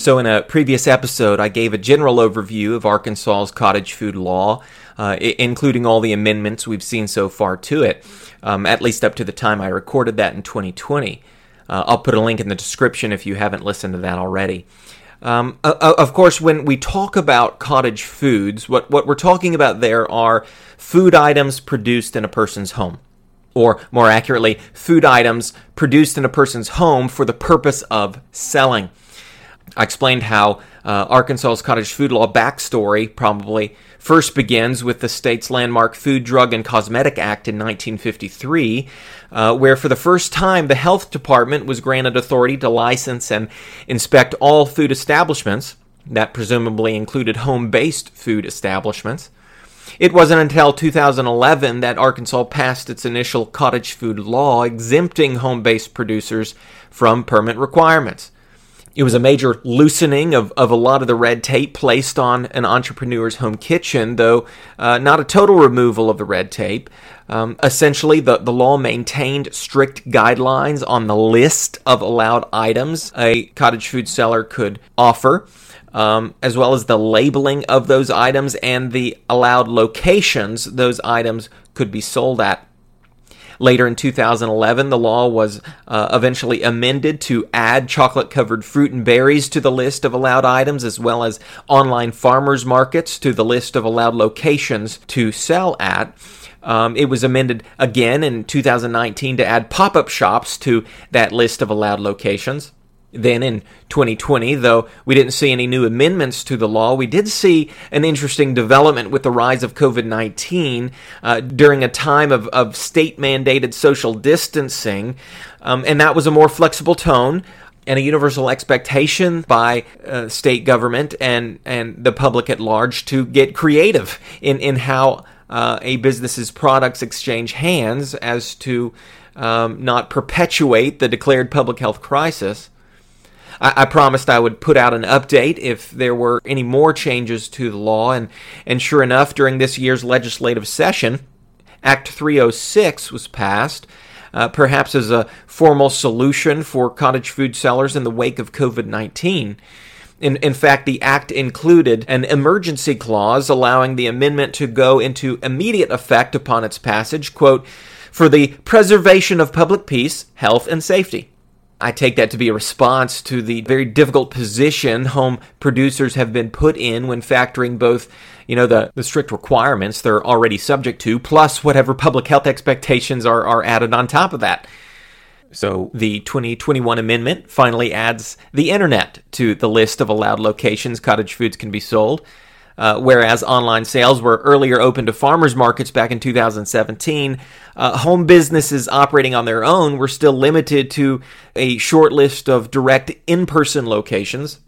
So, in a previous episode, I gave a general overview of Arkansas's cottage food law, uh, including all the amendments we've seen so far to it, um, at least up to the time I recorded that in 2020. Uh, I'll put a link in the description if you haven't listened to that already. Um, of course, when we talk about cottage foods, what, what we're talking about there are food items produced in a person's home. Or, more accurately, food items produced in a person's home for the purpose of selling. I explained how uh, Arkansas's cottage food law backstory probably first begins with the state's landmark Food, Drug, and Cosmetic Act in 1953, uh, where for the first time the health department was granted authority to license and inspect all food establishments. That presumably included home based food establishments. It wasn't until 2011 that Arkansas passed its initial cottage food law exempting home based producers from permit requirements. It was a major loosening of, of a lot of the red tape placed on an entrepreneur's home kitchen, though uh, not a total removal of the red tape. Um, essentially, the, the law maintained strict guidelines on the list of allowed items a cottage food seller could offer. Um, as well as the labeling of those items and the allowed locations those items could be sold at. Later in 2011, the law was uh, eventually amended to add chocolate covered fruit and berries to the list of allowed items, as well as online farmers markets to the list of allowed locations to sell at. Um, it was amended again in 2019 to add pop up shops to that list of allowed locations. Then in 2020, though we didn't see any new amendments to the law, we did see an interesting development with the rise of COVID 19 uh, during a time of, of state mandated social distancing. Um, and that was a more flexible tone and a universal expectation by uh, state government and, and the public at large to get creative in, in how uh, a business's products exchange hands as to um, not perpetuate the declared public health crisis. I, I, promised I would put out an update if there were any more changes to the law, and, and sure enough, during this year's legislative session, Act 306 was passed. Uh, perhaps as a formal solution for cottage food sellers in the wake of COVID 19. In, in fact, the act included an emergency clause allowing the amendment to go into immediate effect upon its passage, quote, for the preservation of public peace, health, and safety. I take that to be a response to the very difficult position home producers have been put in when factoring both, you know, the, the strict requirements they're already subject to, plus whatever public health expectations are, are added on top of that. So the 2021 amendment finally adds the internet to the list of allowed locations cottage foods can be sold. Uh, whereas online sales were earlier open to farmers markets back in 2017, uh, home businesses operating on their own were still limited to a short list of direct in person locations.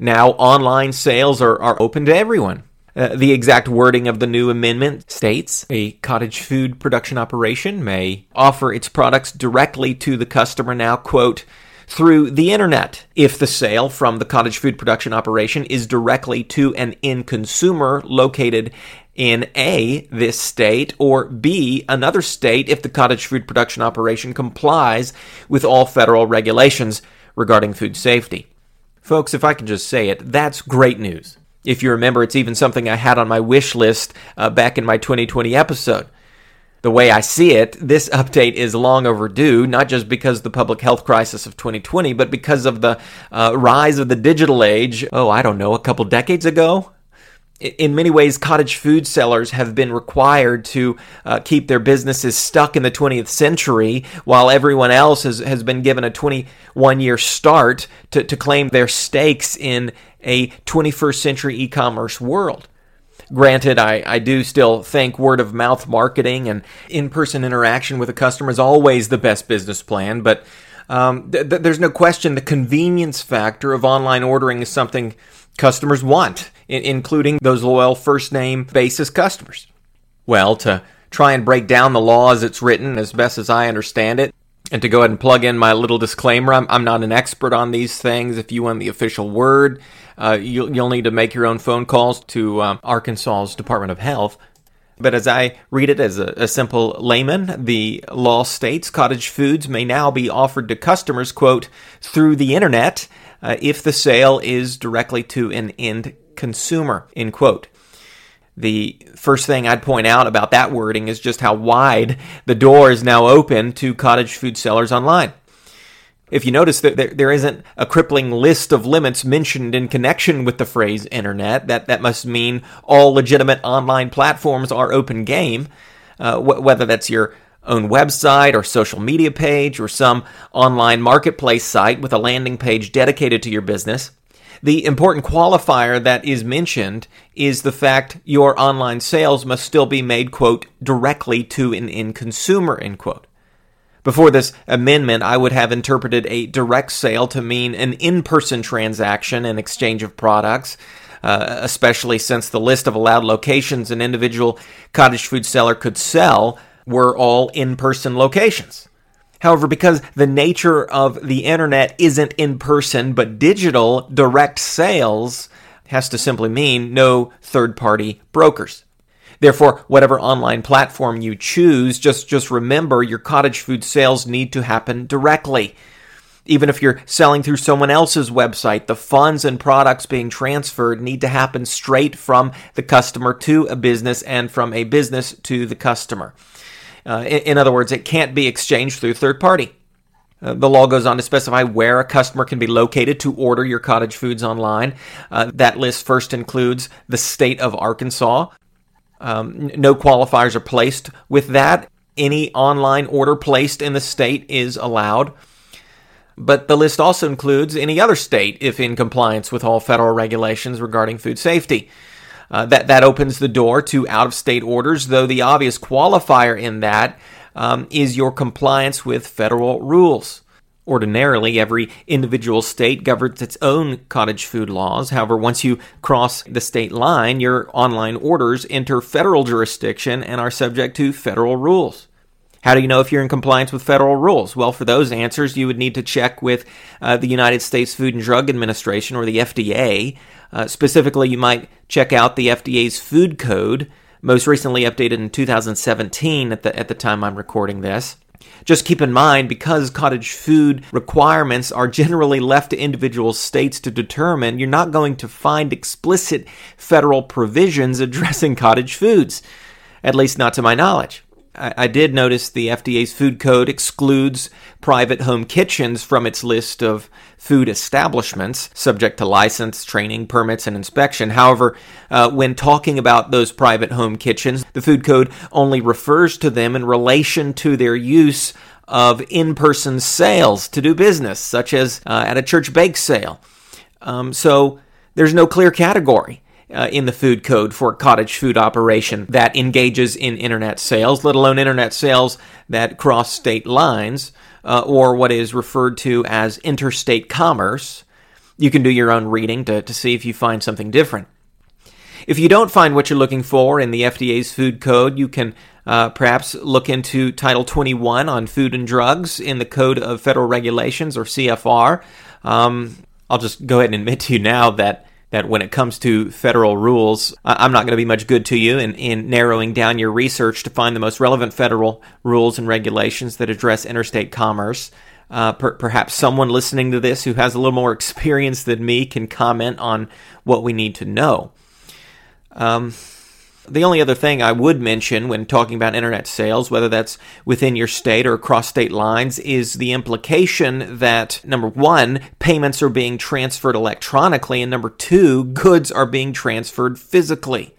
Now, online sales are, are open to everyone. Uh, the exact wording of the new amendment states a cottage food production operation may offer its products directly to the customer now, quote, through the internet if the sale from the cottage food production operation is directly to an end consumer located in A, this state, or B, another state if the cottage food production operation complies with all federal regulations regarding food safety. Folks, if I can just say it, that's great news. If you remember, it's even something I had on my wish list uh, back in my 2020 episode the way I see it, this update is long overdue, not just because the public health crisis of 2020, but because of the uh, rise of the digital age, oh, I don't know, a couple decades ago? In many ways, cottage food sellers have been required to uh, keep their businesses stuck in the 20th century while everyone else has, has been given a 21 year start to, to claim their stakes in a 21st century e commerce world. Granted, I, I do still think word of mouth marketing and in person interaction with a customer is always the best business plan, but um, th- th- there's no question the convenience factor of online ordering is something customers want, including those loyal first name basis customers. Well, to try and break down the law as it's written as best as I understand it, and to go ahead and plug in my little disclaimer, I'm, I'm not an expert on these things. If you want the official word, uh, you'll, you'll, need to make your own phone calls to um, Arkansas's Department of Health. But as I read it as a, a, simple layman, the law states cottage foods may now be offered to customers, quote, through the internet uh, if the sale is directly to an end consumer, end quote. The first thing I'd point out about that wording is just how wide the door is now open to cottage food sellers online. If you notice that there, there isn't a crippling list of limits mentioned in connection with the phrase internet, that, that must mean all legitimate online platforms are open game, uh, wh- whether that's your own website or social media page or some online marketplace site with a landing page dedicated to your business. The important qualifier that is mentioned is the fact your online sales must still be made, quote, directly to an end consumer, end quote. Before this amendment, I would have interpreted a direct sale to mean an in person transaction and exchange of products, uh, especially since the list of allowed locations an individual cottage food seller could sell were all in person locations. However, because the nature of the internet isn't in person but digital, direct sales has to simply mean no third party brokers. Therefore, whatever online platform you choose, just, just remember your cottage food sales need to happen directly. Even if you're selling through someone else's website, the funds and products being transferred need to happen straight from the customer to a business and from a business to the customer. Uh, in, in, other words, it can't be exchanged through third party. Uh, the law goes on to specify where a customer can be located to order your cottage foods online. Uh, that list first includes the state of Arkansas, um, no qualifiers are placed with that. Any online order placed in the state is allowed. But the list also includes any other state if in compliance with all federal regulations regarding food safety. Uh, that, that opens the door to out of state orders, though the obvious qualifier in that um, is your compliance with federal rules. Ordinarily, every individual state governs its own cottage food laws. However, once you cross the state line, your online orders enter federal jurisdiction and are subject to federal rules. How do you know if you're in compliance with federal rules? Well, for those answers, you would need to check with uh, the United States Food and Drug Administration or the FDA. Uh, specifically, you might check out the FDA's Food Code, most recently updated in 2017 at the, at the time I'm recording this. Just keep in mind, because cottage food requirements are generally left to individual states to determine, you're not going to find explicit federal provisions addressing cottage foods, at least not to my knowledge. I, did notice the FDA's food code excludes private home kitchens from its list of food establishments subject to license, training, permits, and inspection. However, uh, when talking about those private home kitchens, the food code only refers to them in relation to their use of in person sales to do business, such as uh, at a church bake sale. Um, so there's no clear category uh, in the food code for a cottage food operation that engages in internet sales, let alone internet sales that cross state lines uh, or what is referred to as interstate commerce. You can do your own reading to, to see if you find something different. If you don't find what you're looking for in the FDA's food code, you can uh, perhaps look into Title 21 on food and drugs in the Code of Federal Regulations or CFR. Um, I'll just go ahead and admit to you now that that when it comes to federal rules, I'm not going to be much good to you in, in narrowing down your research to find the most relevant federal rules and regulations that address interstate commerce. Uh, per- perhaps someone listening to this who has a little more experience than me can comment on what we need to know. Um, the only other thing I would mention when talking about internet sales, whether that's within your state or across state lines, is the implication that number one, payments are being transferred electronically, and number two, goods are being transferred physically.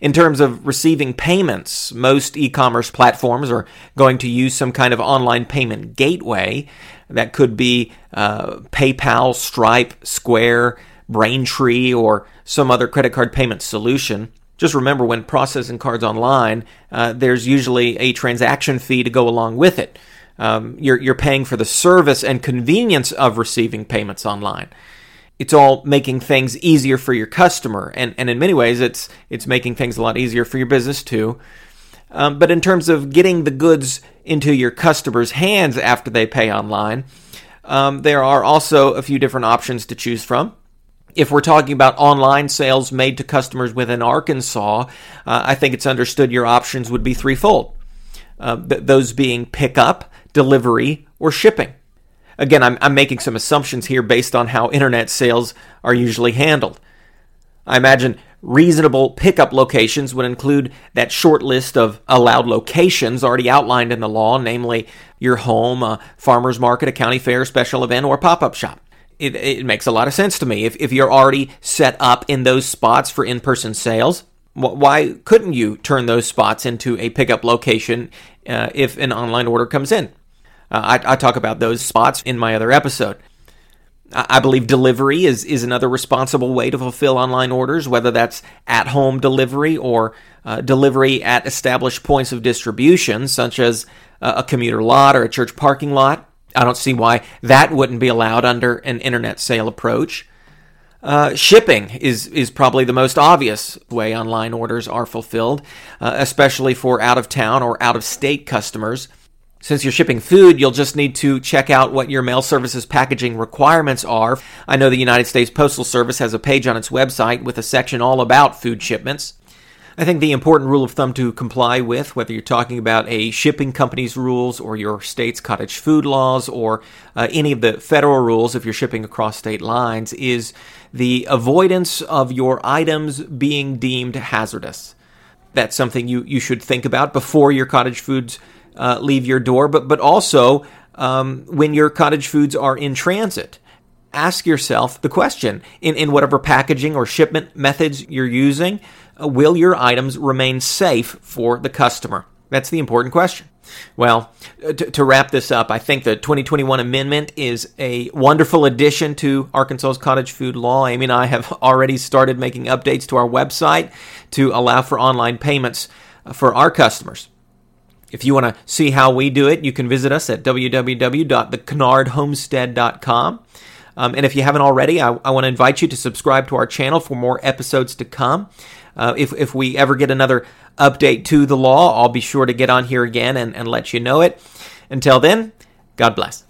In terms of receiving payments, most e commerce platforms are going to use some kind of online payment gateway. That could be uh, PayPal, Stripe, Square, Braintree, or some other credit card payment solution just remember when processing cards online, uh, there's usually a transaction fee to go along with it. Um, you're, you're paying for the service and convenience of receiving payments online. It's all making things easier for your customer, and, and in many ways, it's it's making things a lot easier for your business too. Um, but in terms of getting the goods into your customers' hands after they pay online, um, there are also a few different options to choose from if we're talking about online sales made to customers within Arkansas, uh, I think it's understood your options would be threefold. Uh, th- those being pickup, delivery, or shipping. Again, I'm, I'm making some assumptions here based on how internet sales are usually handled. I imagine reasonable pickup locations would include that short list of allowed locations already outlined in the law, namely your home, a farmer's market, a county fair, special event, or pop up shop. It, it, makes a lot of sense to me. If, if you're already set up in those spots for in person sales, why couldn't you turn those spots into a pickup location uh, if an online order comes in? Uh, I, I talk about those spots in my other episode. I believe delivery is, is another responsible way to fulfill online orders, whether that's at home delivery or uh, delivery at established points of distribution, such as a commuter lot or a church parking lot. I don't see why that wouldn't be allowed under an internet sale approach. Uh, shipping is is probably the most obvious way online orders are fulfilled, uh, especially for out of town or out of state customers. Since you're shipping food, you'll just need to check out what your mail service's packaging requirements are. I know the United States Postal Service has a page on its website with a section all about food shipments. I think the important rule of thumb to comply with, whether you're talking about a shipping company's rules or your state's cottage food laws or uh, any of the federal rules if you're shipping across state lines, is the avoidance of your items being deemed hazardous. That's something you, you should think about before your cottage foods uh, leave your door, but but also um, when your cottage foods are in transit. Ask yourself the question in, in whatever packaging or shipment methods you're using, will your items remain safe for the customer? That's the important question. Well, uh, to, to, wrap this up, I think the 2021 amendment is a wonderful addition to Arkansas's cottage food law. Amy and I have already started making updates to our website to allow for online payments uh, for our customers. If you want to see how we do it, you can visit us at www.thekennardhomestead.com. Um, and if you haven't already, I, I want to invite you to subscribe to our channel for more episodes to come. Uh, if, if we ever get another update to the law, I'll be sure to get on here again and, and let you know it. Until then, God bless.